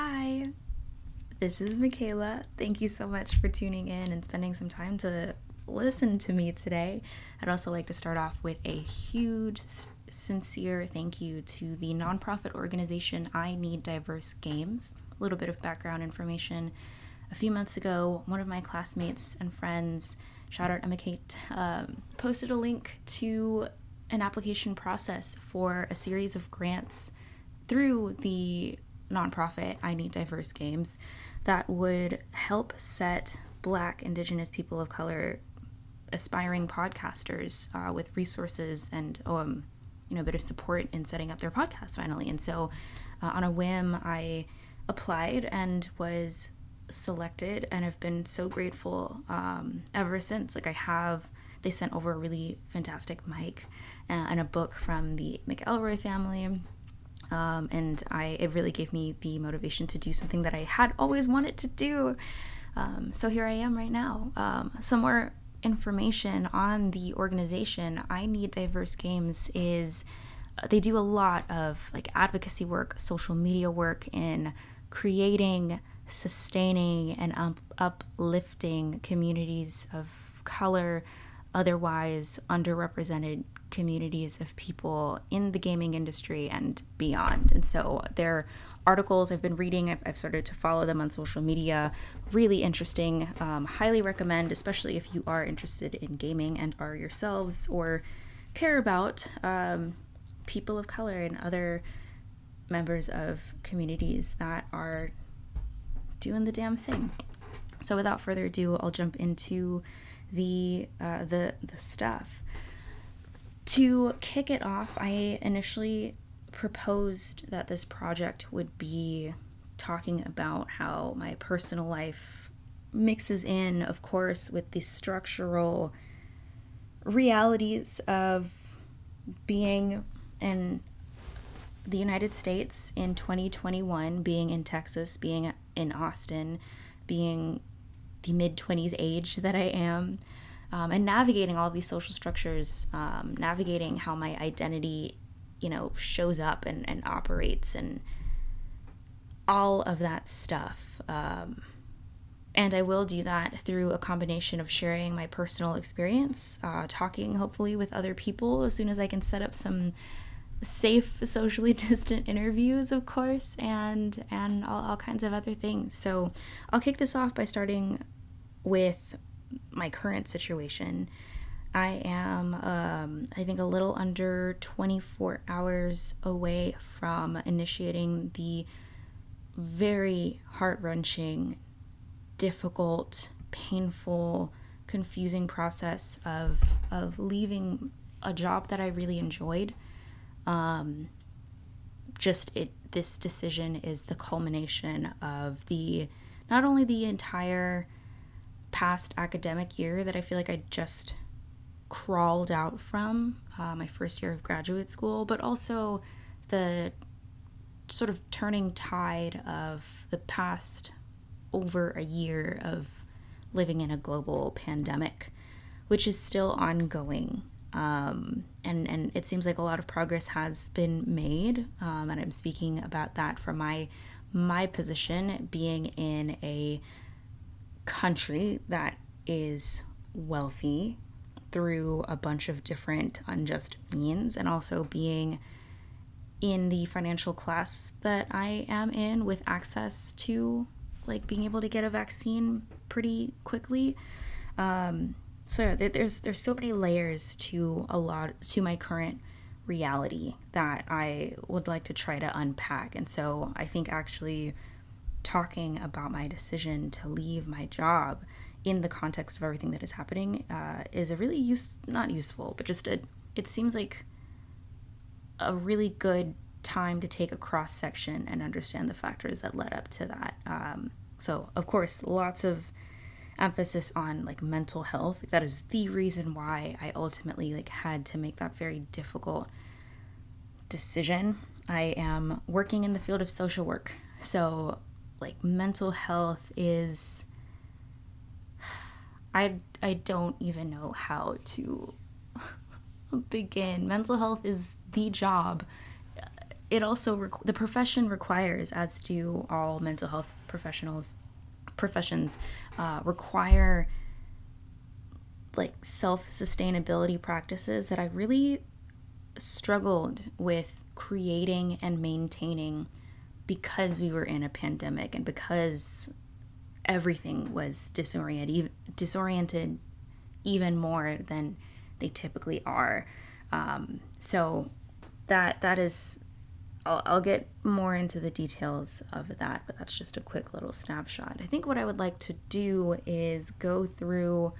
Hi, this is Michaela. Thank you so much for tuning in and spending some time to listen to me today. I'd also like to start off with a huge, sincere thank you to the nonprofit organization I Need Diverse Games. A little bit of background information. A few months ago, one of my classmates and friends, shout out Emma Kate, um, posted a link to an application process for a series of grants through the nonprofit I Need Diverse Games that would help set Black, Indigenous people of color aspiring podcasters uh, with resources and um, you know a bit of support in setting up their podcast finally. And so, uh, on a whim, I applied and was selected, and have been so grateful um, ever since. Like I have, they sent over a really fantastic mic uh, and a book from the McElroy family. Um, and I it really gave me the motivation to do something that I had always wanted to do. Um, so here I am right now. Um, somewhere information on the organization, I Need Diverse Games is uh, they do a lot of like advocacy work, social media work in creating, sustaining, and up- uplifting communities of color, otherwise underrepresented communities of people in the gaming industry and beyond. And so their articles I've been reading, I've, I've started to follow them on social media. Really interesting. Um, highly recommend, especially if you are interested in gaming and are yourselves or care about um, people of color and other members of communities that are doing the damn thing. So without further ado, I'll jump into the uh, the the stuff. To kick it off, I initially proposed that this project would be talking about how my personal life mixes in, of course, with the structural realities of being in the United States in 2021, being in Texas, being in Austin, being the mid 20s age that I am, um, and navigating all these social structures, um, navigating how my identity, you know, shows up and, and operates, and all of that stuff. Um, and I will do that through a combination of sharing my personal experience, uh, talking hopefully with other people as soon as I can set up some safe, socially distant interviews, of course, and and all, all kinds of other things. So I'll kick this off by starting with my current situation. I am, um, I think, a little under 24 hours away from initiating the very heart wrenching, difficult, painful, confusing process of, of leaving a job that I really enjoyed. Um, just it, this decision is the culmination of the not only the entire past academic year that I feel like I just crawled out from uh, my first year of graduate school, but also the sort of turning tide of the past over a year of living in a global pandemic, which is still ongoing. Um, and, and it seems like a lot of progress has been made. Um, and I'm speaking about that from my my position being in a country that is wealthy through a bunch of different unjust means and also being in the financial class that I am in with access to like being able to get a vaccine pretty quickly. Um, so yeah, there's there's so many layers to a lot to my current reality that I would like to try to unpack. And so I think actually talking about my decision to leave my job in the context of everything that is happening uh, is a really use not useful, but just a it seems like a really good time to take a cross section and understand the factors that led up to that. Um, so of course, lots of emphasis on like mental health. That is the reason why I ultimately like had to make that very difficult decision. I am working in the field of social work. So like mental health is I I don't even know how to begin. Mental health is the job it also requ- the profession requires, as do all mental health professionals, professions uh, require like self sustainability practices that I really struggled with creating and maintaining because we were in a pandemic and because everything was disoriented disoriented even more than they typically are. Um, so that that is I'll, I'll get more into the details of that, but that's just a quick little snapshot. I think what I would like to do is go through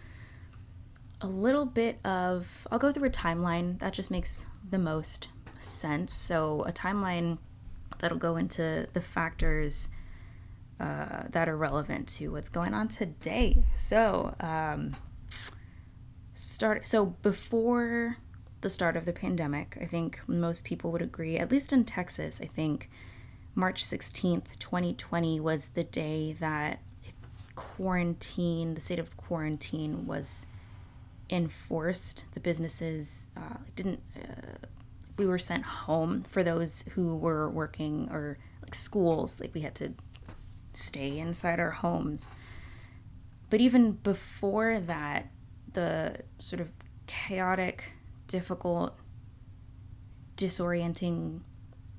a little bit of, I'll go through a timeline. That just makes the most sense. So, a timeline that'll go into the factors uh, that are relevant to what's going on today. So, um, start. So before the start of the pandemic, I think most people would agree. At least in Texas, I think March sixteenth, twenty twenty, was the day that quarantine, the state of quarantine, was enforced. The businesses uh, didn't. Uh, we were sent home for those who were working or like schools. Like we had to stay inside our homes. But even before that, the sort of chaotic, difficult, disorienting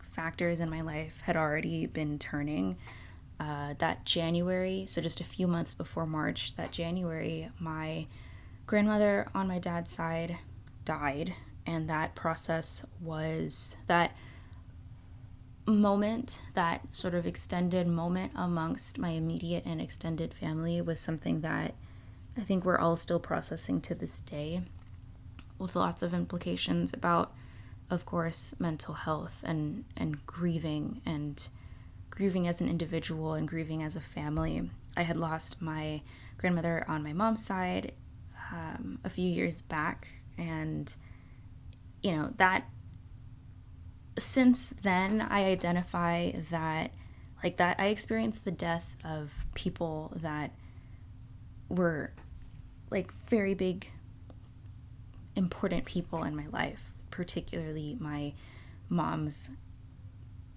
factors in my life had already been turning. Uh, that January, so just a few months before March, that January, my grandmother on my dad's side died, and that process was that moment, that sort of extended moment amongst my immediate and extended family was something that I think we're all still processing to this day with lots of implications about of course mental health and and grieving and grieving as an individual and grieving as a family. I had lost my grandmother on my mom's side um, a few years back, and you know that since then I identify that like that I experienced the death of people that were like very big important people in my life, particularly my mom's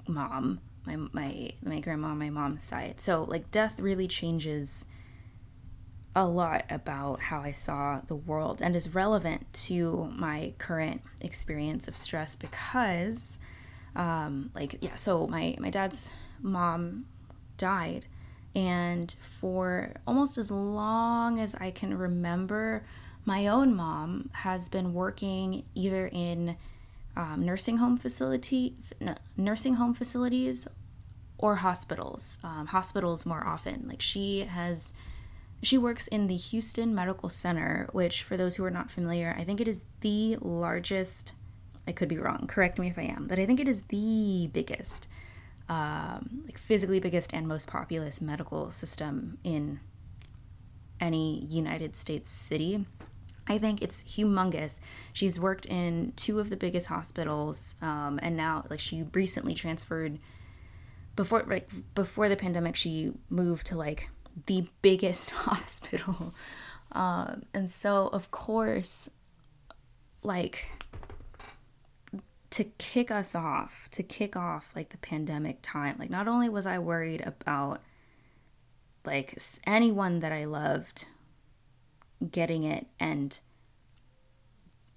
mom, my my my grandma, my mom's side. So like death really changes a lot about how I saw the world and is relevant to my current experience of stress because um like yeah, so my my dad's mom died and for almost as long as I can remember, my own mom has been working either in um, nursing home facility, nursing home facilities, or hospitals. Um, hospitals more often. Like she has, she works in the Houston Medical Center, which, for those who are not familiar, I think it is the largest. I could be wrong. Correct me if I am, but I think it is the biggest um, like physically biggest and most populous medical system in any United States city. I think it's humongous. She's worked in two of the biggest hospitals, um, and now like she recently transferred before like before the pandemic. She moved to like the biggest hospital, um, and so of course, like to kick us off, to kick off like the pandemic time, like not only was I worried about like anyone that I loved getting it and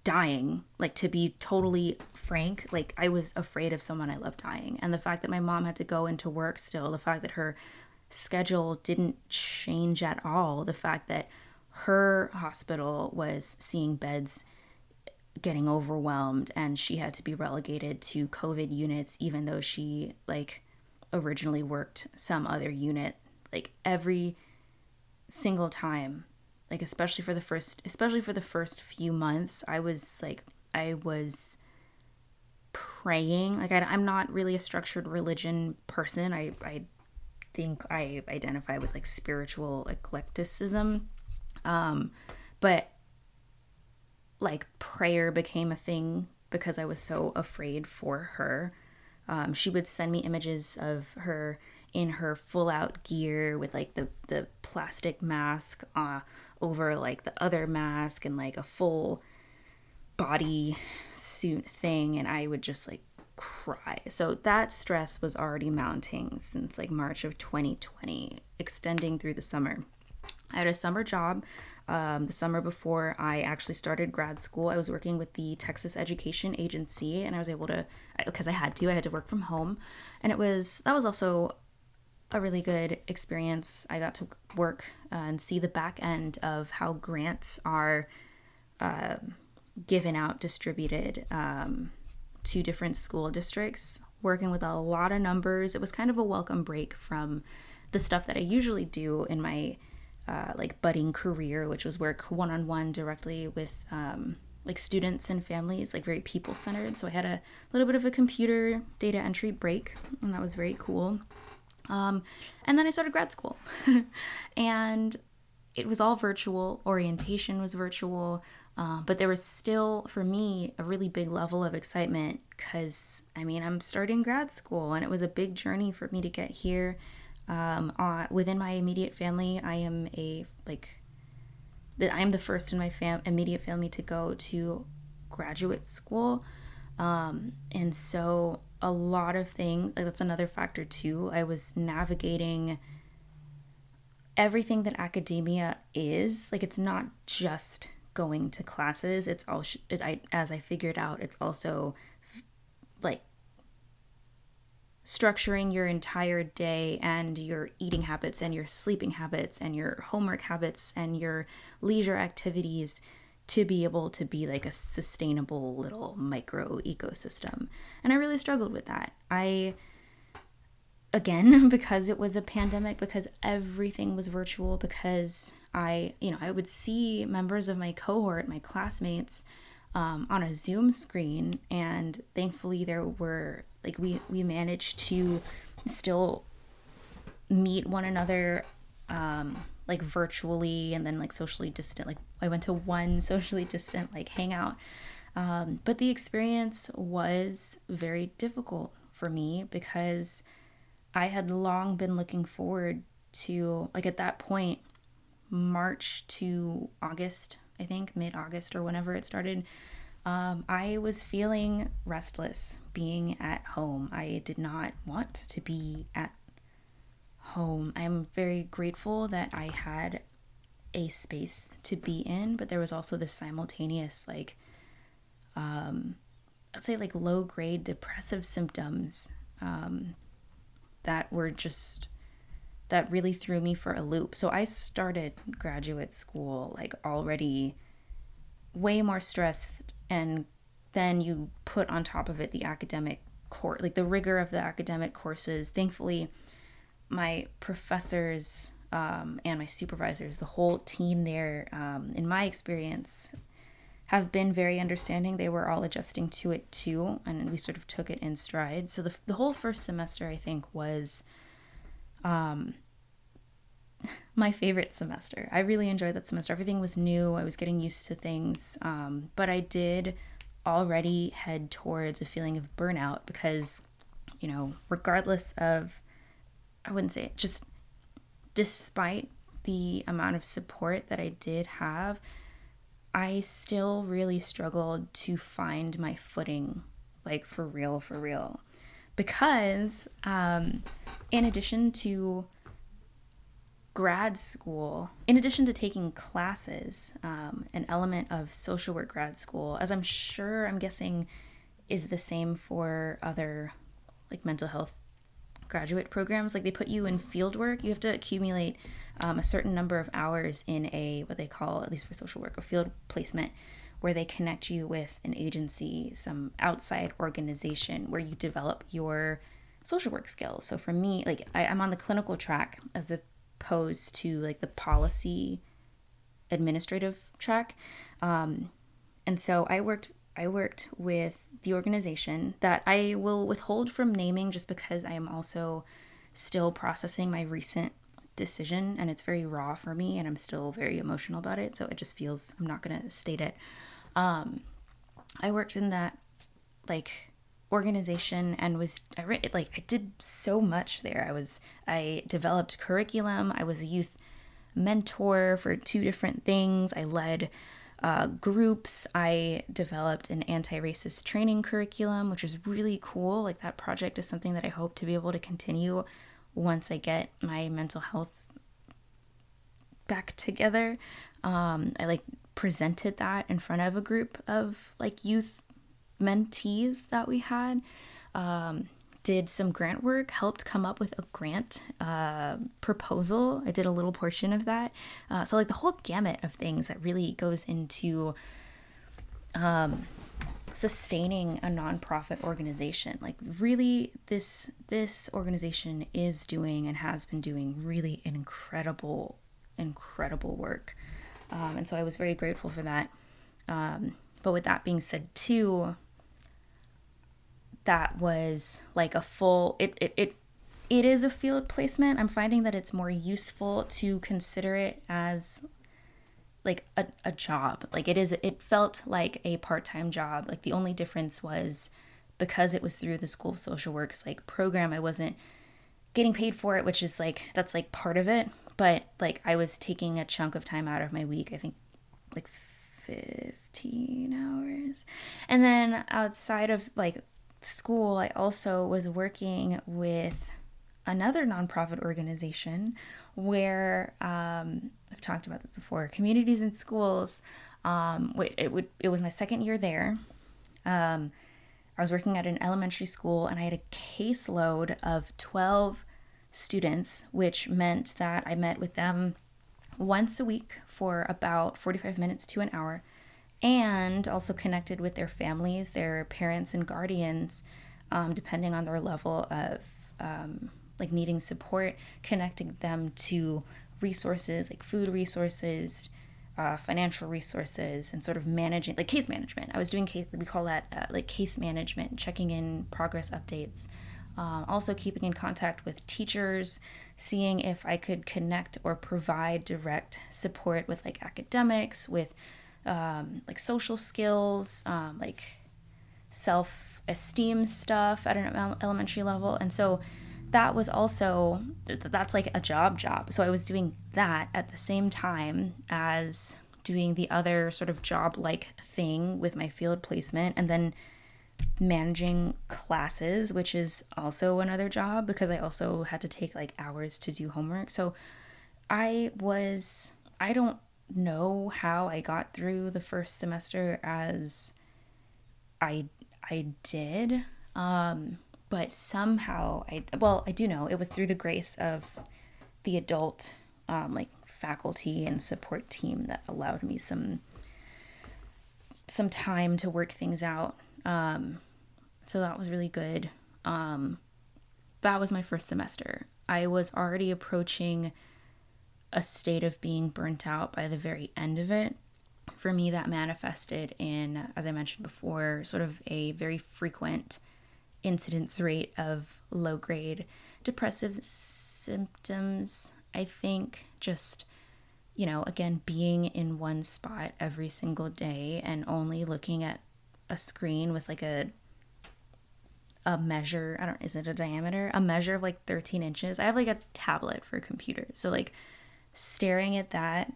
dying, like to be totally frank, like I was afraid of someone I loved dying. And the fact that my mom had to go into work still, the fact that her schedule didn't change at all, the fact that her hospital was seeing beds getting overwhelmed and she had to be relegated to COVID units, even though she like originally worked some other unit. Like every single time, like especially for the first, especially for the first few months, I was like, I was praying. Like I, I'm not really a structured religion person. I, I think I identify with like spiritual eclecticism. Um, but like prayer became a thing because I was so afraid for her. Um, she would send me images of her in her full out gear with like the, the plastic mask uh, over like the other mask and like a full body suit thing. And I would just like cry. So that stress was already mounting since like March of 2020, extending through the summer. I had a summer job um, the summer before I actually started grad school. I was working with the Texas Education Agency, and I was able to, because I had to, I had to work from home, and it was that was also a really good experience. I got to work uh, and see the back end of how grants are uh, given out, distributed um, to different school districts. Working with a lot of numbers, it was kind of a welcome break from the stuff that I usually do in my uh, like budding career, which was work one on one directly with um, like students and families, like very people centered. So I had a little bit of a computer data entry break, and that was very cool. Um, and then I started grad school, and it was all virtual. Orientation was virtual, uh, but there was still, for me, a really big level of excitement because I mean, I'm starting grad school, and it was a big journey for me to get here. Um, uh, within my immediate family, I am a like that I am the first in my fam- immediate family to go to graduate school, um, and so a lot of things like that's another factor too. I was navigating everything that academia is. Like it's not just going to classes it's all it, I, as i figured out it's also like structuring your entire day and your eating habits and your sleeping habits and your homework habits and your leisure activities to be able to be like a sustainable little micro ecosystem. And I really struggled with that. I again because it was a pandemic because everything was virtual because I, you know, I would see members of my cohort, my classmates um, on a Zoom screen and thankfully there were like we we managed to still meet one another um like virtually and then like socially distant like i went to one socially distant like hangout. Um, but the experience was very difficult for me because i had long been looking forward to like at that point march to august i think mid-august or whenever it started um, I was feeling restless being at home. I did not want to be at home. I'm very grateful that I had a space to be in, but there was also this simultaneous, like, um, I'd say, like low grade depressive symptoms um, that were just that really threw me for a loop. So I started graduate school like already way more stressed and then you put on top of it the academic course like the rigor of the academic courses thankfully my professors um, and my supervisors the whole team there um, in my experience have been very understanding they were all adjusting to it too and we sort of took it in stride so the, the whole first semester i think was um, my favorite semester. I really enjoyed that semester. Everything was new. I was getting used to things. Um, but I did already head towards a feeling of burnout because, you know, regardless of, I wouldn't say it, just despite the amount of support that I did have, I still really struggled to find my footing, like for real, for real. Because, um, in addition to grad school, in addition to taking classes, um, an element of social work grad school, as I'm sure I'm guessing is the same for other like mental health graduate programs. Like they put you in field work, you have to accumulate um, a certain number of hours in a what they call, at least for social work, a field placement. Where they connect you with an agency, some outside organization where you develop your social work skills. So for me, like I, I'm on the clinical track as opposed to like the policy administrative track. Um, and so I worked I worked with the organization that I will withhold from naming just because I am also still processing my recent decision and it's very raw for me and I'm still very emotional about it. So it just feels I'm not going to state it. Um, I worked in that like organization and was I re- like I did so much there. I was I developed curriculum. I was a youth mentor for two different things. I led uh, groups. I developed an anti racist training curriculum, which is really cool. Like, that project is something that I hope to be able to continue once I get my mental health back together. Um, I like presented that in front of a group of like youth mentees that we had. Um, did some grant work, helped come up with a grant uh, proposal. I did a little portion of that. Uh, so, like the whole gamut of things that really goes into um, sustaining a nonprofit organization. Like, really, this this organization is doing and has been doing really incredible, incredible work. Um, and so, I was very grateful for that. Um, but with that being said, too, that was like a full it it, it it is a field placement. I'm finding that it's more useful to consider it as like a, a job. Like it is it felt like a part-time job. Like the only difference was because it was through the School of Social Works like program, I wasn't getting paid for it, which is like that's like part of it. But like I was taking a chunk of time out of my week, I think like 15 hours. And then outside of like school, I also was working with another nonprofit organization where um, I've talked about this before communities and schools. Um, it, would, it was my second year there. Um, I was working at an elementary school and I had a caseload of 12 students, which meant that I met with them once a week for about 45 minutes to an hour and also connected with their families, their parents and guardians, um, depending on their level of um, like needing support, connecting them to resources like food resources, uh, financial resources, and sort of managing like case management. I was doing case we call that uh, like case management, checking in progress updates. Um, also keeping in contact with teachers, seeing if I could connect or provide direct support with like academics, with um, like social skills, um, like self esteem stuff at an elementary level. And so that was also, that's like a job job. So I was doing that at the same time as doing the other sort of job like thing with my field placement and then managing classes, which is also another job because I also had to take like hours to do homework. So I was, I don't know how I got through the first semester as I I did. Um, but somehow I well, I do know it was through the grace of the adult um, like faculty and support team that allowed me some some time to work things out. Um, so that was really good. Um, that was my first semester. I was already approaching a state of being burnt out by the very end of it. For me, that manifested in, as I mentioned before, sort of a very frequent incidence rate of low grade depressive symptoms. I think just, you know, again, being in one spot every single day and only looking at a screen with like a a measure i don't is it a diameter a measure of like 13 inches i have like a tablet for a computer so like staring at that,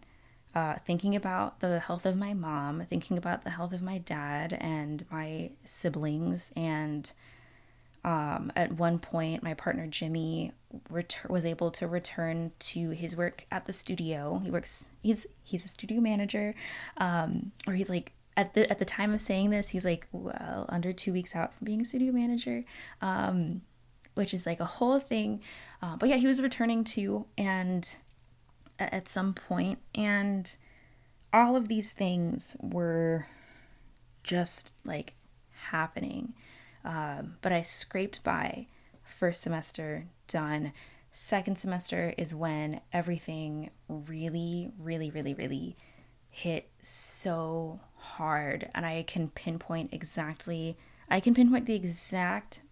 uh, thinking about the health of my mom, thinking about the health of my dad and my siblings. And um, at one point, my partner Jimmy ret- was able to return to his work at the studio. He works. He's he's a studio manager, um, or he's like at the at the time of saying this, he's like well under two weeks out from being a studio manager, um, which is like a whole thing. Uh, but yeah, he was returning to, and at some point, and all of these things were just like happening. Um, but I scraped by first semester done. Second semester is when everything really, really, really, really hit so hard. And I can pinpoint exactly, I can pinpoint the exact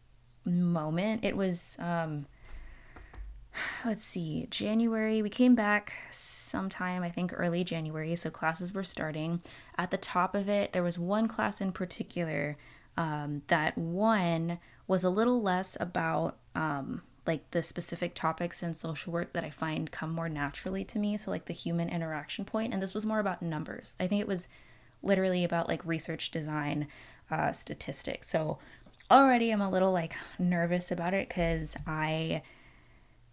moment. It was, um, let's see, January, we came back sometime, I think early January, so classes were starting. At the top of it, there was one class in particular um, that one was a little less about um, like the specific topics in social work that I find come more naturally to me. So, like the human interaction point, and this was more about numbers. I think it was literally about like research design uh, statistics. So already I'm a little like nervous about it because I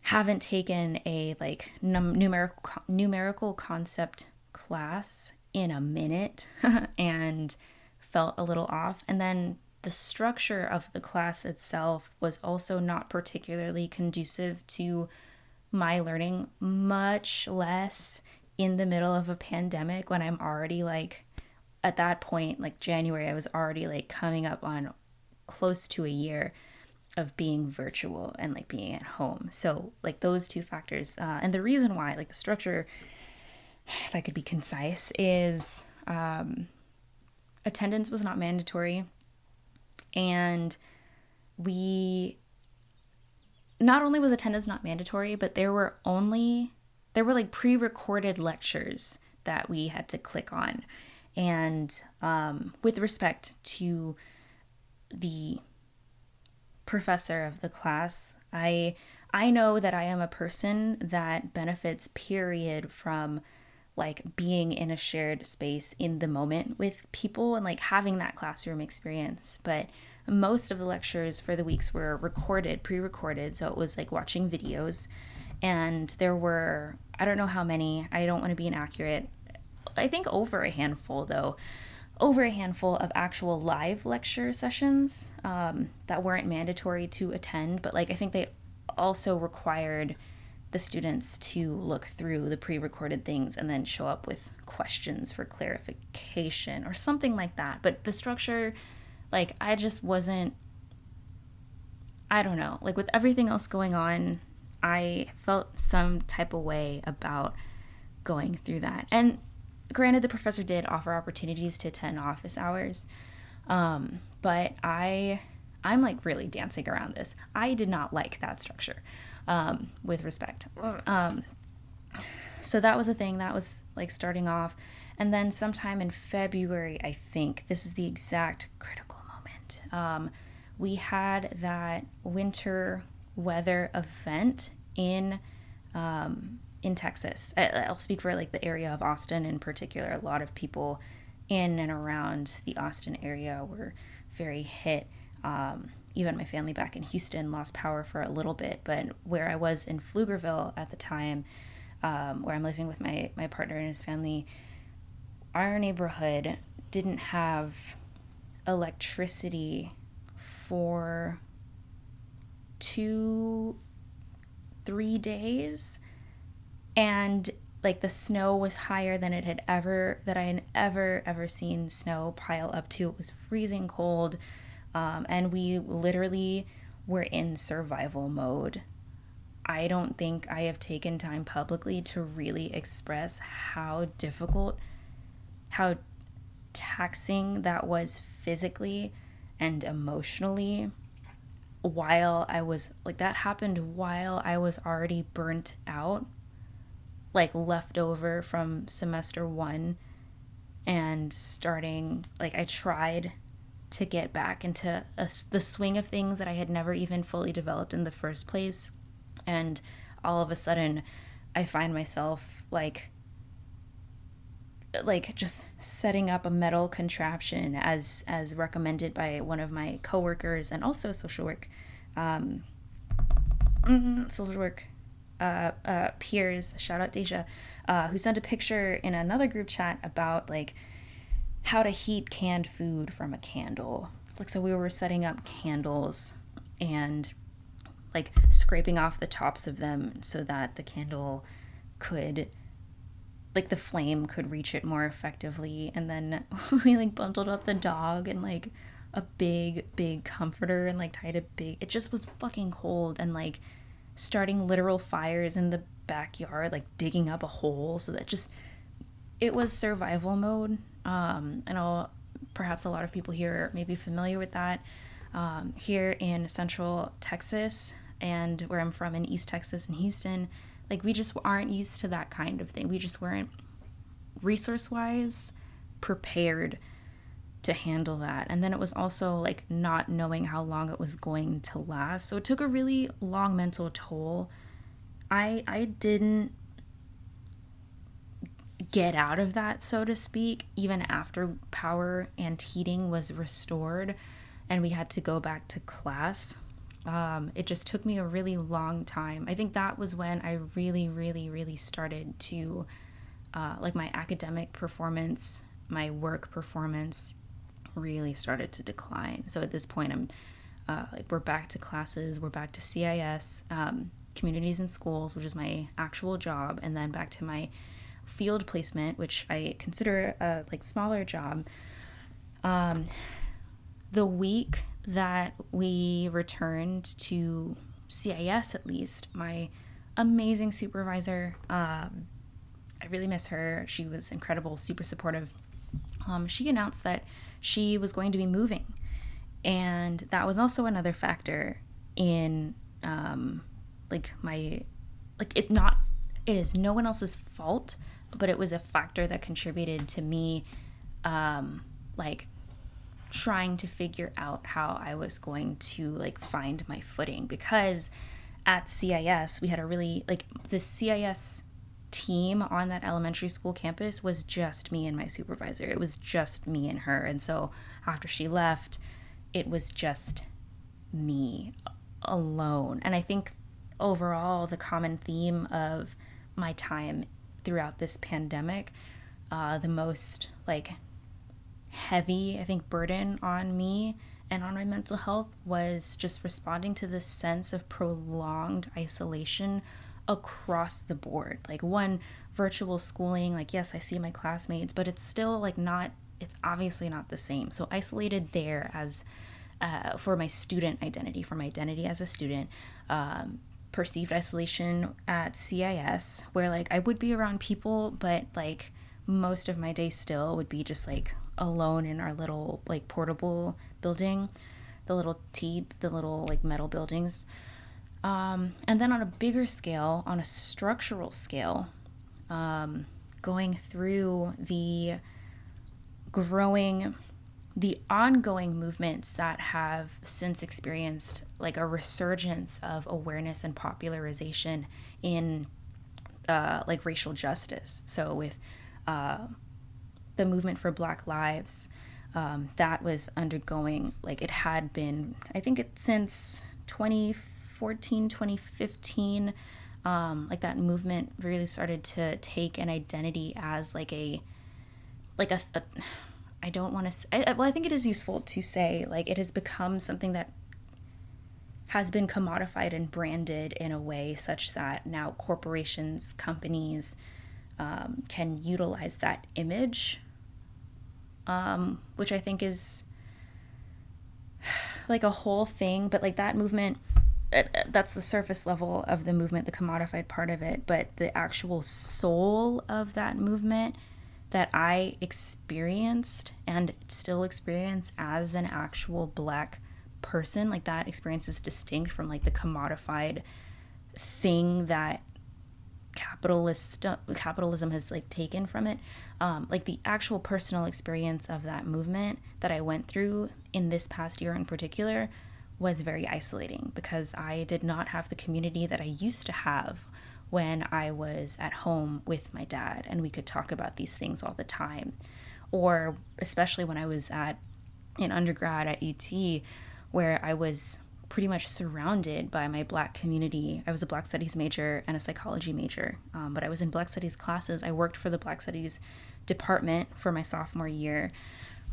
haven't taken a like num- numerical numerical concept class in a minute and felt a little off. And then the structure of the class itself was also not particularly conducive to my learning, much less in the middle of a pandemic when I'm already like at that point, like January, I was already like coming up on close to a year of being virtual and like being at home. So, like those two factors. Uh, and the reason why, like the structure, if I could be concise, is um, attendance was not mandatory. And we, not only was attendance not mandatory, but there were only, there were like pre recorded lectures that we had to click on. And um, with respect to the professor of the class, I I know that I am a person that benefits period from like being in a shared space in the moment with people and like having that classroom experience. But most of the lectures for the weeks were recorded, pre-recorded, so it was like watching videos and there were I don't know how many, I don't want to be inaccurate. I think over a handful though over a handful of actual live lecture sessions um, that weren't mandatory to attend, but like I think they also required the students to look through the pre recorded things and then show up with questions for clarification or something like that. But the structure, like, I just wasn't, I don't know, like with everything else going on, I felt some type of way about going through that. And granted, the professor did offer opportunities to attend office hours, um, but I I'm like really dancing around this. I did not like that structure, um, with respect. Um, so that was a thing that was like starting off, and then sometime in February, I think this is the exact critical moment. Um, we had that winter weather event in um, in Texas. I'll speak for like the area of Austin in particular. A lot of people in and around the Austin area were very hit. Um, even my family back in Houston lost power for a little bit, but where I was in Pflugerville at the time, um, where I'm living with my, my partner and his family, our neighborhood didn't have electricity for two, three days and like the snow was higher than it had ever that I had ever ever seen snow pile up to. It was freezing cold, um, and we literally were in survival mode. I don't think I have taken time publicly to really express how difficult, how taxing that was physically and emotionally while I was like that happened while I was already burnt out like leftover from semester one and starting like I tried to get back into a, the swing of things that I had never even fully developed in the first place. And all of a sudden I find myself like like just setting up a metal contraption as as recommended by one of my coworkers and also social work um, mm-hmm, social work uh, uh, peers, shout out Deja, uh, who sent a picture in another group chat about like how to heat canned food from a candle. Like, so we were setting up candles and like scraping off the tops of them so that the candle could like the flame could reach it more effectively and then we like bundled up the dog and like a big big comforter and like tied a big it just was fucking cold and like starting literal fires in the backyard, like digging up a hole so that just it was survival mode. Um, I know perhaps a lot of people here may be familiar with that. Um, here in central Texas and where I'm from in East Texas and Houston, like we just aren't used to that kind of thing. We just weren't resource wise prepared to handle that. And then it was also like not knowing how long it was going to last. So it took a really long mental toll. I I didn't get out of that, so to speak, even after power and heating was restored and we had to go back to class. Um, it just took me a really long time. I think that was when I really, really, really started to, uh, like, my academic performance, my work performance really started to decline. So at this point, I'm uh, like, we're back to classes, we're back to CIS, um, communities and schools, which is my actual job, and then back to my field placement, which I consider a like smaller job. Um, the week that we returned to CIS, at least, my amazing supervisor, um, I really miss her. She was incredible, super supportive. Um, she announced that she was going to be moving. And that was also another factor in um, like my like it not it is no one else's fault but it was a factor that contributed to me um, like trying to figure out how I was going to like find my footing because at CIS we had a really like the CIS team on that elementary school campus was just me and my supervisor. It was just me and her. And so after she left, it was just me alone. And I think overall the common theme of my time throughout this pandemic, uh, the most like heavy, I think, burden on me and on my mental health was just responding to this sense of prolonged isolation across the board. Like, one, virtual schooling, like, yes, I see my classmates, but it's still like not, it's obviously not the same. So, isolated there as uh, for my student identity, for my identity as a student, um, perceived isolation at CIS, where like I would be around people, but like most of my day still would be just like alone in our little like portable building, the little T, the little like metal buildings. Um, and then on a bigger scale, on a structural scale, um, going through the growing, the ongoing movements that have since experienced like a resurgence of awareness and popularization in uh, like racial justice. So with uh, the movement for Black Lives, um, that was undergoing like it had been. I think it since 2014, 2015. Um, like that movement really started to take an identity as like a like a, a I don't want to well I think it is useful to say like it has become something that has been commodified and branded in a way such that now corporations companies um, can utilize that image, um, which I think is like a whole thing, but like that movement, uh, uh, that's the surface level of the movement, the commodified part of it, but the actual soul of that movement that I experienced and still experience as an actual black person, like that experience is distinct from like the commodified thing that capitalist capitalism has like taken from it. Um, like the actual personal experience of that movement that i went through in this past year in particular was very isolating because i did not have the community that i used to have when i was at home with my dad and we could talk about these things all the time or especially when i was at an undergrad at ut where i was pretty much surrounded by my black community. I was a black studies major and a psychology major, um, but I was in black studies classes. I worked for the black studies department for my sophomore year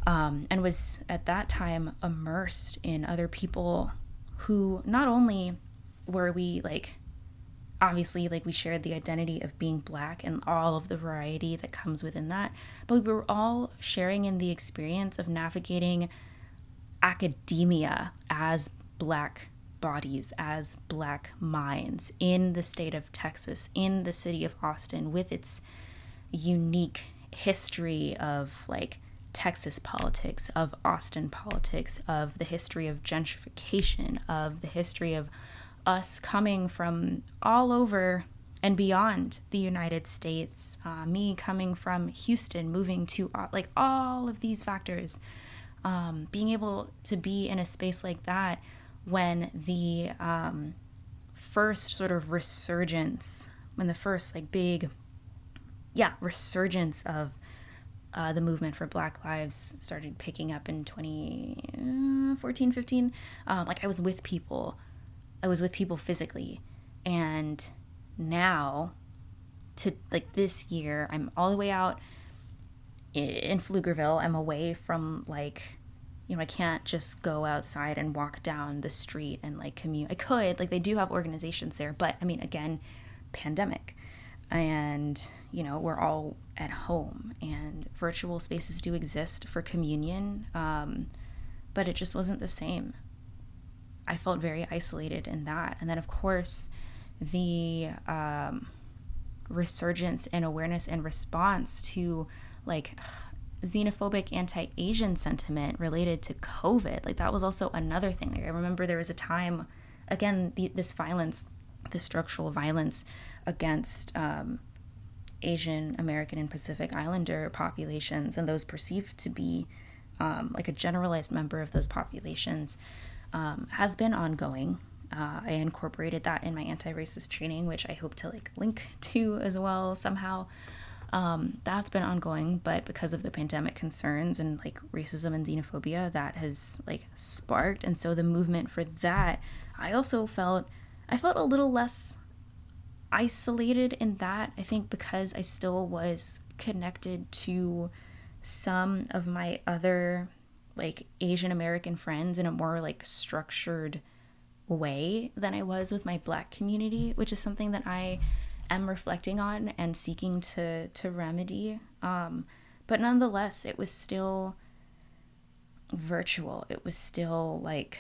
um, and was at that time immersed in other people who not only were we like obviously like we shared the identity of being black and all of the variety that comes within that but we were all sharing in the experience of navigating academia as black bodies, as black minds in the state of Texas, in the city of Austin, with its unique history of like Texas politics, of Austin politics, of the history of gentrification, of the history of us coming from all over and beyond the United States, uh, me coming from Houston, moving to uh, like all of these factors, um, being able to be in a space like that when the um, first sort of resurgence, when the first like big yeah resurgence of uh, the movement for Black Lives started picking up in 2014, uh, 15. Um, like I was with people, I was with people physically, and now, to like this year, I'm all the way out in Pflugerville. I'm away from like, you know, I can't just go outside and walk down the street and like commute. I could, like, they do have organizations there, but I mean, again, pandemic and you know we're all at home and virtual spaces do exist for communion um, but it just wasn't the same i felt very isolated in that. And then of course the um, resurgence and awareness and response to like xenophobic anti-asian sentiment related to covid. Like that was also another thing. Like i remember there was a time again the, this violence this structural violence against um, Asian American and Pacific Islander populations and those perceived to be um, like a generalized member of those populations um, has been ongoing. Uh, I incorporated that in my anti-racist training, which I hope to like link to as well somehow. Um, that's been ongoing, but because of the pandemic concerns and like racism and xenophobia, that has like sparked, and so the movement for that, I also felt I felt a little less isolated in that, I think because I still was connected to some of my other like Asian American friends in a more like structured way than I was with my black community, which is something that I am reflecting on and seeking to to remedy. Um, but nonetheless, it was still virtual. It was still like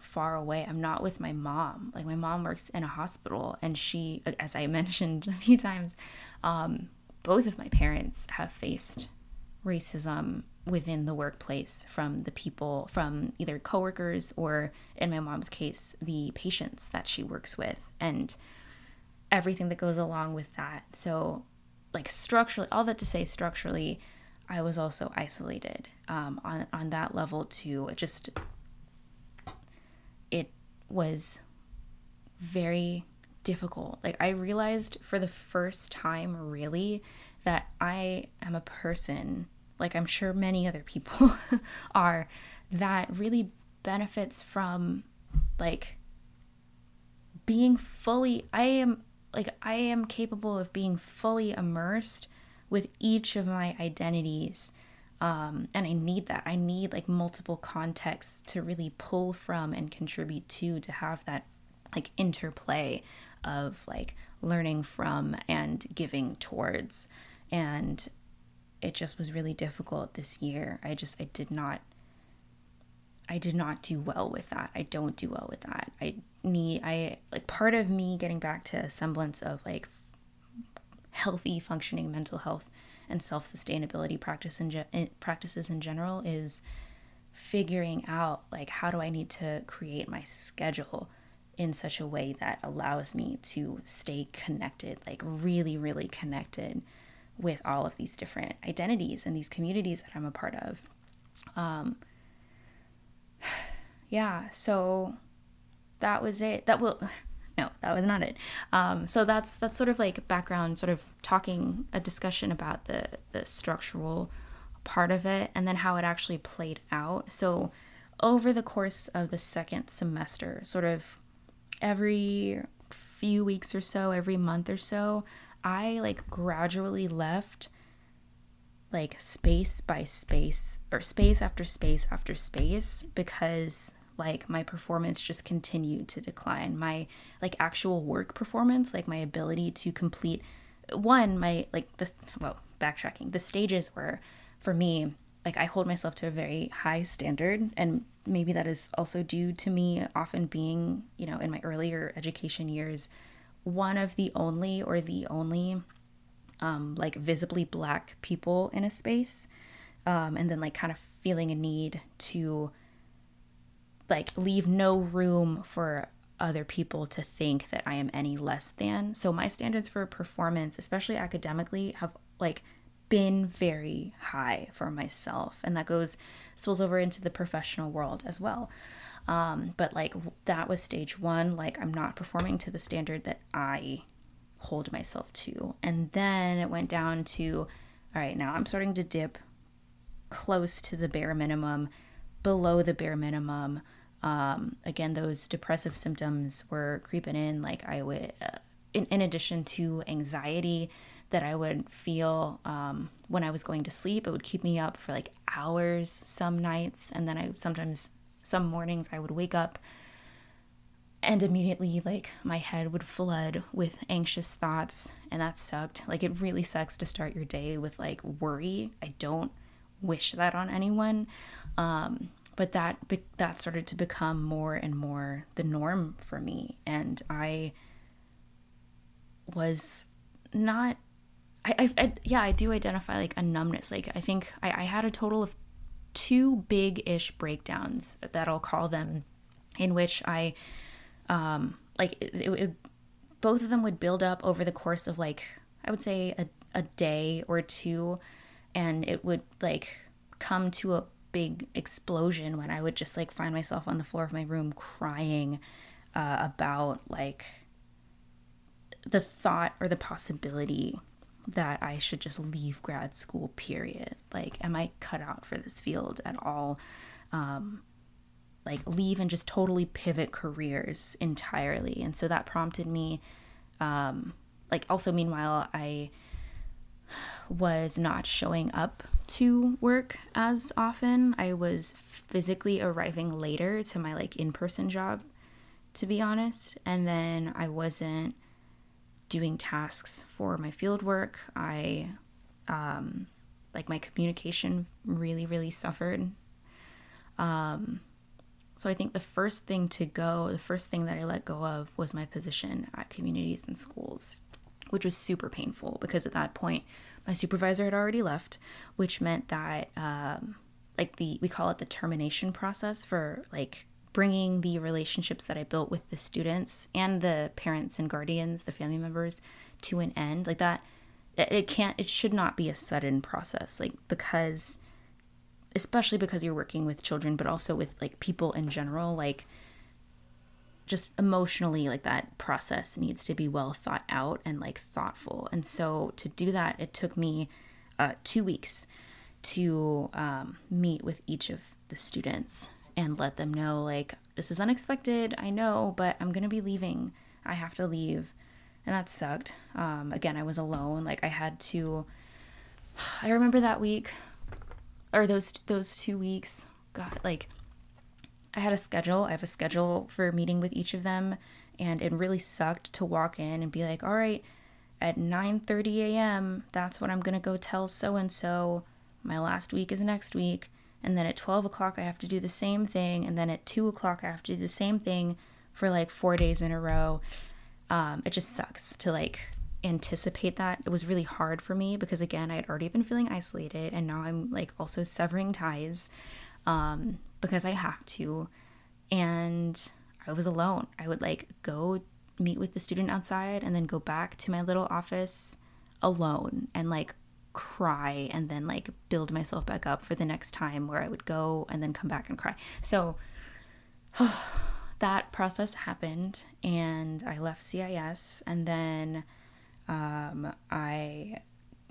far away. I'm not with my mom. Like my mom works in a hospital, and she, as I mentioned a few times, um, both of my parents have faced racism within the workplace from the people, from either coworkers or, in my mom's case, the patients that she works with, and everything that goes along with that. So, like structurally, all that to say, structurally, I was also isolated um, on on that level too. It just it was very difficult. Like, I realized for the first time, really, that I am a person, like I'm sure many other people are, that really benefits from like being fully, I am like, I am capable of being fully immersed with each of my identities um, and I need that. I need like multiple contexts to really pull from and contribute to to have that like interplay of like learning from and giving towards. And it just was really difficult this year. I just I did not I did not do well with that. I don't do well with that. I need I like part of me getting back to a semblance of like healthy functioning mental health and self sustainability practice in ge- practices in general is figuring out like how do I need to create my schedule in such a way that allows me to stay connected, like really, really connected with all of these different identities and these communities that I'm a part of. Um, yeah, so that was it. That will no, that was not it. Um, so that's that's sort of like background, sort of talking a discussion about the the structural part of it, and then how it actually played out. So over the course of the second semester, sort of every few weeks or so, every month or so, I like gradually left like space by space or space after space after space because like my performance just continued to decline. My like actual work performance like my ability to complete one my like this well backtracking the stages were for me like i hold myself to a very high standard and maybe that is also due to me often being you know in my earlier education years one of the only or the only um, like visibly black people in a space um, and then like kind of feeling a need to like leave no room for other people to think that I am any less than. So my standards for performance, especially academically, have like been very high for myself, and that goes spills over into the professional world as well. Um, but like that was stage one. Like I'm not performing to the standard that I hold myself to. And then it went down to, all right, now I'm starting to dip close to the bare minimum, below the bare minimum. Um, again, those depressive symptoms were creeping in. Like I would, uh, in, in addition to anxiety that I would feel um, when I was going to sleep, it would keep me up for like hours some nights. And then I sometimes, some mornings, I would wake up and immediately like my head would flood with anxious thoughts and that sucked. Like it really sucks to start your day with like worry. I don't wish that on anyone um, but that that started to become more and more the norm for me and i was not I, I, I yeah i do identify like a numbness. Like i think I, I had a total of two big-ish breakdowns that i'll call them in which i um, like it, it, it, both of them would build up over the course of like I would say a, a day or two, and it would like come to a big explosion when I would just like find myself on the floor of my room crying uh, about like the thought or the possibility that I should just leave grad school, period. Like, am I cut out for this field at all? Um, like leave and just totally pivot careers entirely. And so that prompted me, um, like, also, meanwhile, I was not showing up to work as often. I was physically arriving later to my like in person job, to be honest. And then I wasn't doing tasks for my field work. I, um, like, my communication really, really suffered. Um, so I think the first thing to go, the first thing that I let go of was my position at communities and schools, which was super painful because at that point my supervisor had already left, which meant that um, like the we call it the termination process for like bringing the relationships that I built with the students and the parents and guardians, the family members, to an end. Like that, it can't, it should not be a sudden process. Like because especially because you're working with children but also with like people in general like just emotionally like that process needs to be well thought out and like thoughtful and so to do that it took me uh, two weeks to um, meet with each of the students and let them know like this is unexpected i know but i'm gonna be leaving. I have to leave. And that sucked. Um, again i was alone. Like i had to i remember that week or those those two weeks. God like i had a schedule. I have a schedule for meeting with each of them and it really sucked to walk in and be like all right at 9:30 a.m. that's what i'm gonna go tell so and so my last week is next week and then at 12 o'clock i have to do the same thing and then at 2 o'clock i have to do the same thing for like four days in a row um, it just sucks to like anticipate that. It was really hard for me because again, I had already been feeling isolated and now I'm like also severing ties um, because I have to. And I was alone. I would like go meet with the student outside and then go back to my little office alone and like cry and then like build myself back up for the next time where I would go and then come back and cry. So that process happened and I left CIS and then um, I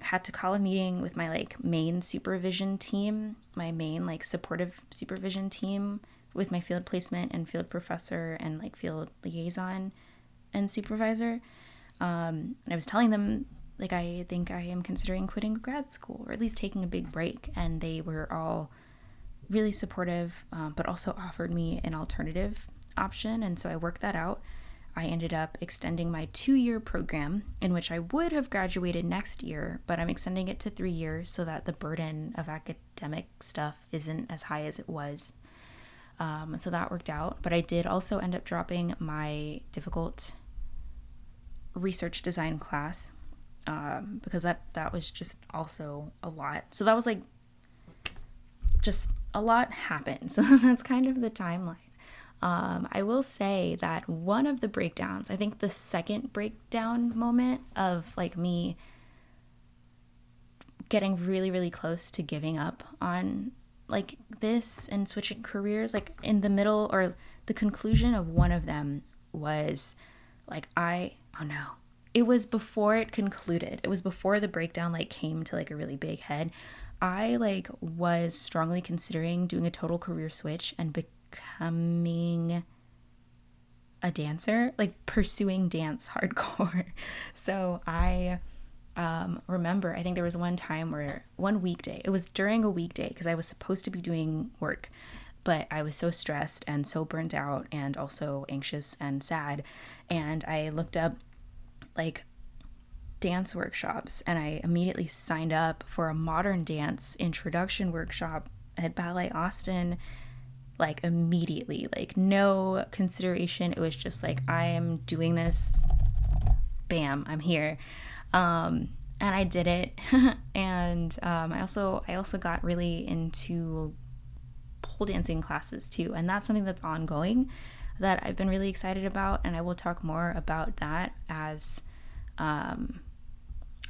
had to call a meeting with my like main supervision team, my main like supportive supervision team with my field placement and field professor and like field liaison and supervisor. Um, and I was telling them like I think I am considering quitting grad school or at least taking a big break, and they were all really supportive, um, but also offered me an alternative option, and so I worked that out. I ended up extending my two year program, in which I would have graduated next year, but I'm extending it to three years so that the burden of academic stuff isn't as high as it was. Um, so that worked out. But I did also end up dropping my difficult research design class um, because that, that was just also a lot. So that was like just a lot happened. So that's kind of the timeline. Um, I will say that one of the breakdowns, I think the second breakdown moment of like me getting really, really close to giving up on like this and switching careers, like in the middle or the conclusion of one of them was like, I, oh no, it was before it concluded. It was before the breakdown like came to like a really big head. I like was strongly considering doing a total career switch and becoming a dancer, like pursuing dance hardcore. So I um, remember, I think there was one time where one weekday, it was during a weekday because I was supposed to be doing work, but I was so stressed and so burnt out and also anxious and sad. And I looked up like dance workshops and I immediately signed up for a modern dance introduction workshop at Ballet Austin like immediately. Like no consideration. It was just like I am doing this. Bam I'm here. Um and I did it. And um I also I also got really into pole dancing classes too and that's something that's ongoing that I've been really excited about, and I will talk more about that as um,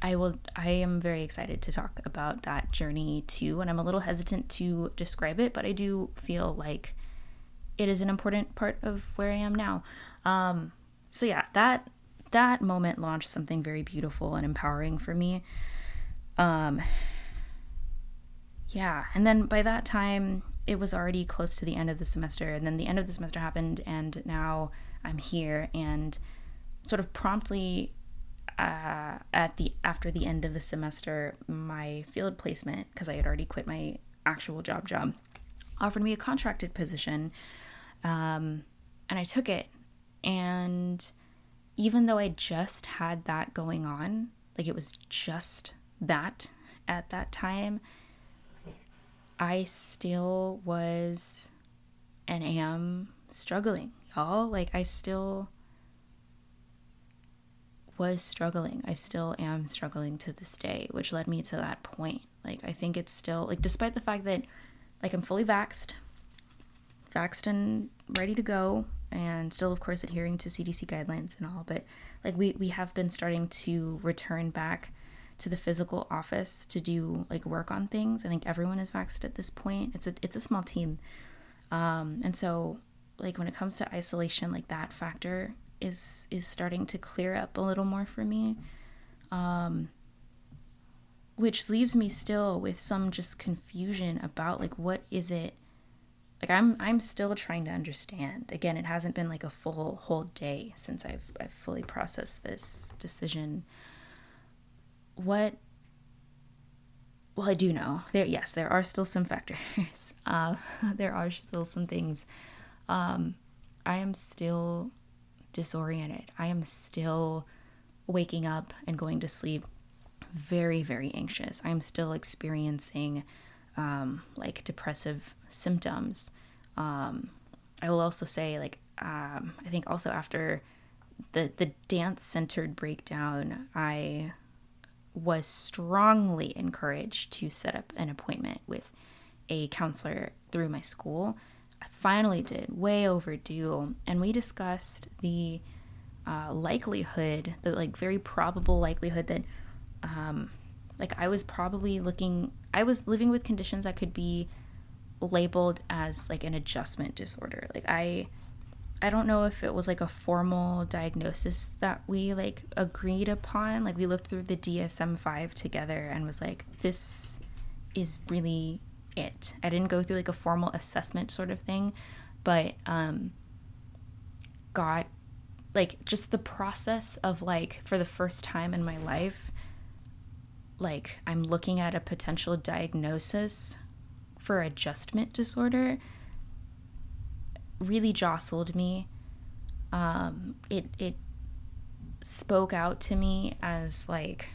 I will. I am very excited to talk about that journey too, and I'm a little hesitant to describe it, but I do feel like it is an important part of where I am now. Um, so yeah, that that moment launched something very beautiful and empowering for me. Um, yeah, and then by that time, it was already close to the end of the semester and then the end of the semester happened and now i'm here and sort of promptly uh, at the after the end of the semester my field placement because i had already quit my actual job job offered me a contracted position um, and i took it. And even though i just had that going on like it was just that at that time I still was and am struggling, y'all. Like, I still was struggling. I still am struggling to this day, which led me to that point. Like, I think it's still, like, despite the fact that, like, I'm fully vaxxed, vaxxed and ready to go, and still, of course, adhering to CDC guidelines and all, but, like, we, we have been starting to return back to the physical office to do like work on things. I think everyone is vaxxed at this point. It's a it's a small team, um, and so like when it comes to isolation, like that factor is is starting to clear up a little more for me. Um, which leaves me still with some just confusion about like what is it like I'm I'm still trying to understand. Again, it hasn't been like a full whole day since I've I've fully processed this decision what well i do know. There yes there are still some factors. Uh, there are still some things. Um, i am still disoriented. I am still waking up and going to sleep very very anxious. I'm still experiencing um, like depressive symptoms. Um, i will also say like um, i think also after the the dance centered breakdown i was strongly encouraged to set up an appointment with a counselor through my school. I finally did, way overdue, and we discussed the uh, likelihood, the like very probable likelihood that, um, like I was probably looking, I was living with conditions that could be labeled as like an adjustment disorder. Like I I don't know if it was like a formal diagnosis that we like agreed upon. Like we looked through the DSM 5 together and was like, this is really it. I didn't go through like a formal assessment sort of thing, but um, got like just the process of like for the first time in my life, like I'm looking at a potential diagnosis for adjustment disorder really jostled me. Um, it it spoke out to me as like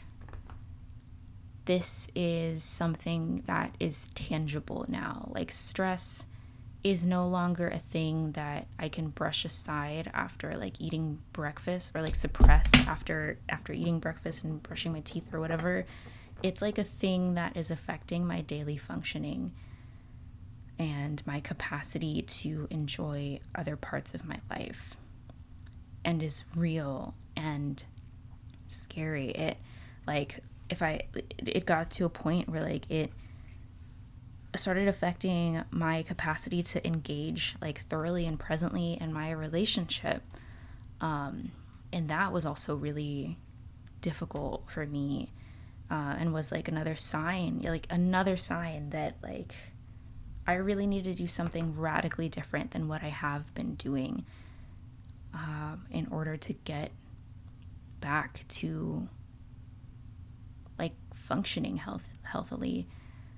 this is something that is tangible now. Like stress is no longer a thing that I can brush aside after like eating breakfast or like suppress after after eating breakfast and brushing my teeth or whatever. It's like a thing that is affecting my daily functioning and my capacity to enjoy other parts of my life and is real and scary. It like if i it got to a point where like it started affecting my capacity to engage like thoroughly and presently in my relationship um and that was also really difficult for me uh, and was like another sign, like another sign that like I really need to do something radically different than what I have been doing um, in order to get back to like functioning health healthily.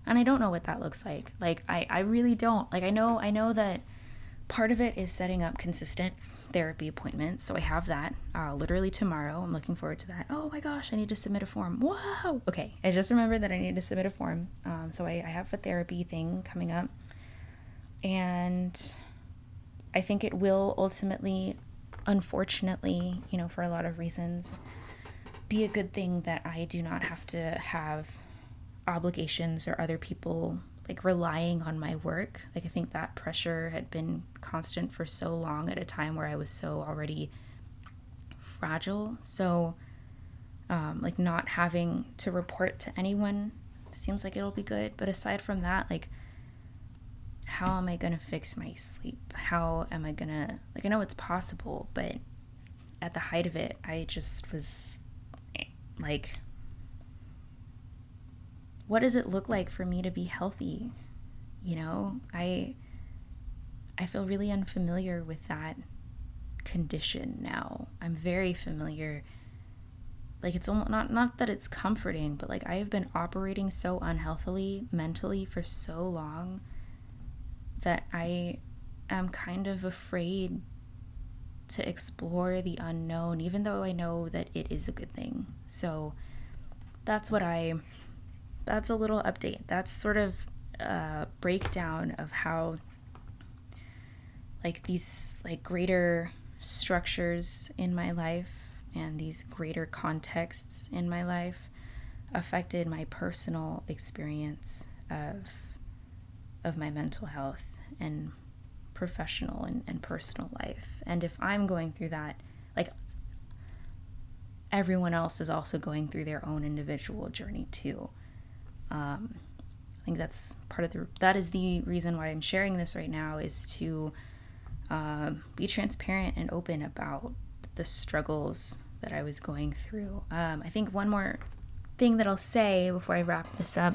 And I don't know what that looks like. Like I, I really don't. Like I know I know that part of it is setting up consistent therapy appointments. So I have that uh, literally tomorrow. I'm looking forward to that. Oh my gosh, I need to submit a form. Wow. Okay, I just remembered that I need to submit a form. Um, so I, I have a therapy thing coming up. And I think it will ultimately, unfortunately, you know, for a lot of reasons, be a good thing that I do not have to have obligations or other people like relying on my work. Like I think that pressure had been constant for so long at a time where I was so already fragile. So um, like not having to report to anyone seems like it'll be good. But aside from that, like how am I gonna fix my sleep? How am I gonna like I know it's possible, but at the height of it, I just was like what does it look like for me to be healthy? You know, I I feel really unfamiliar with that condition now. I'm very familiar like it's almost not not that it's comforting, but like I have been operating so unhealthily mentally for so long that I am kind of afraid to explore the unknown even though I know that it is a good thing. So that's what I that's a little update. That's sort of a breakdown of how like these like greater structures in my life and these greater contexts in my life affected my personal experience of of my mental health and professional and, and personal life. And if I'm going through that, like everyone else is also going through their own individual journey too. Um, I think that's part of the that is the reason why I'm sharing this right now is to uh, be transparent and open about the struggles that I was going through. Um, I think one more thing that I'll say before I wrap this up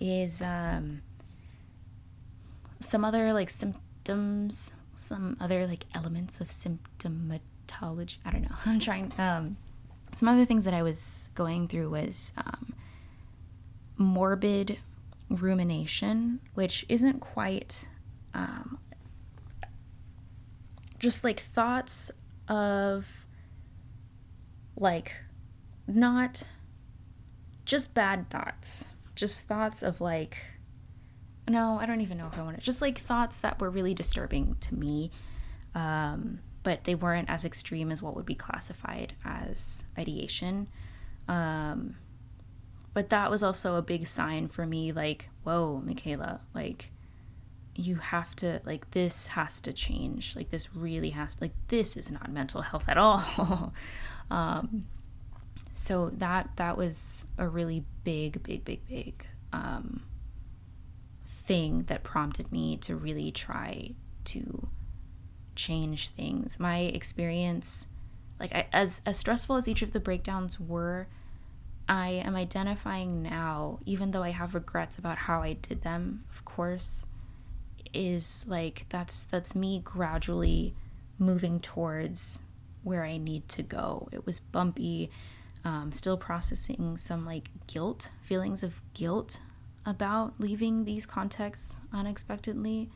is um, some other like symptoms, some other like elements of symptomatology. I don't know. I'm trying. Um, some other things that I was going through was um, morbid rumination, which isn't quite um, just like thoughts of like not just bad thoughts, just thoughts of like, no, I don't even know if I want to, just like thoughts that were really disturbing to me. Um, but they weren't as extreme as what would be classified as ideation. Um, but that was also a big sign for me like, whoa, Michaela, like, you have to, like, this has to change. Like, this really has, to, like, this is not mental health at all. um, so that that was a really big big big big um, thing that prompted me to really try to change things my experience like I, as as stressful as each of the breakdowns were I am identifying now, even though I have regrets about how I did them, of course, is like that's that's me gradually moving towards where I need to go. It was bumpy, um, still processing some like guilt, feelings of guilt about leaving these contexts unexpectedly,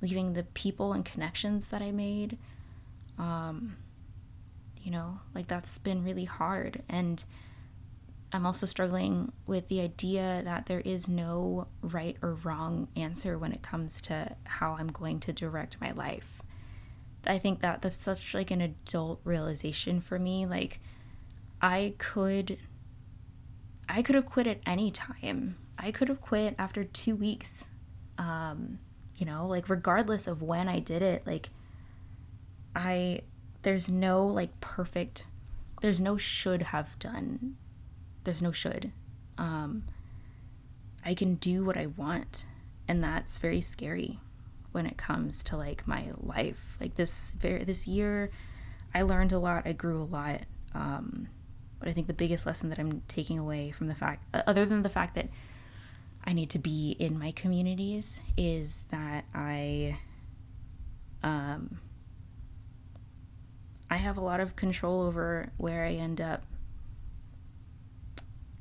leaving the people and connections that I made. Um, you know, like that's been really hard. And I'm also struggling with the idea that there is no right or wrong answer when it comes to how I'm going to direct my life. I think that that's such like an adult realization for me. Like I could I could have quit at any time. I could have quit after 2 weeks. Um, you know, like regardless of when I did it, like I there's no like perfect there's no should have done there's no should. Um, I can do what I want, and that's very scary when it comes to like my life. Like this very this year, I learned a lot. I grew a lot. Um, but I think the biggest lesson that I'm taking away from the fact, other than the fact that I need to be in my communities, is that I, um, I have a lot of control over where I end up.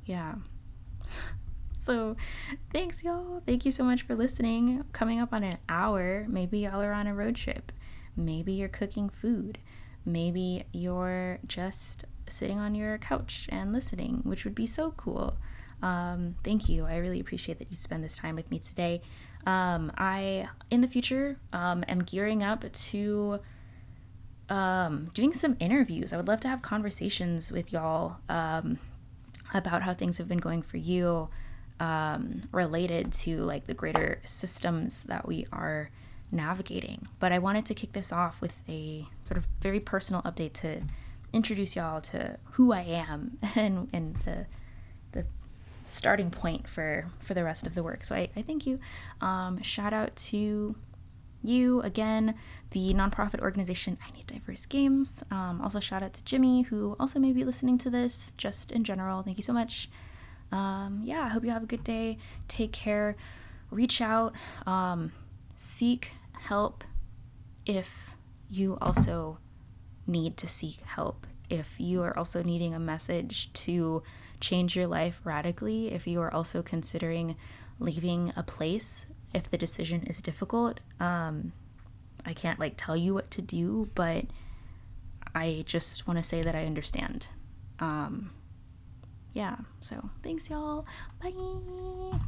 Yeah. so, thanks, y'all. Thank you so much for listening. Coming up on an hour, maybe y'all are on a road trip. Maybe you're cooking food. Maybe you're just sitting on your couch and listening, which would be so cool. Um, thank you. I really appreciate that you spend this time with me today. Um, I, in the future, um, am gearing up to um, doing some interviews. I would love to have conversations with y'all um, about how things have been going for you um, related to like the greater systems that we are navigating. But I wanted to kick this off with a sort of very personal update to introduce y'all to who I am and and the the starting point for for the rest of the work. So I, I thank you. Um, shout out to you again, the nonprofit organization I Need Diverse Games. Um, also shout out to Jimmy who also may be listening to this. Just in general, thank you so much. Um, yeah, I hope you have a good day. Take care. Reach out. Um, seek help if you also need to seek help, if you are also needing a message to change your life radically, if you are also considering leaving a place, if the decision is difficult, um, I can't like tell you what to do, but I just want to say that I understand. Um, yeah, so thanks, y'all. Bye.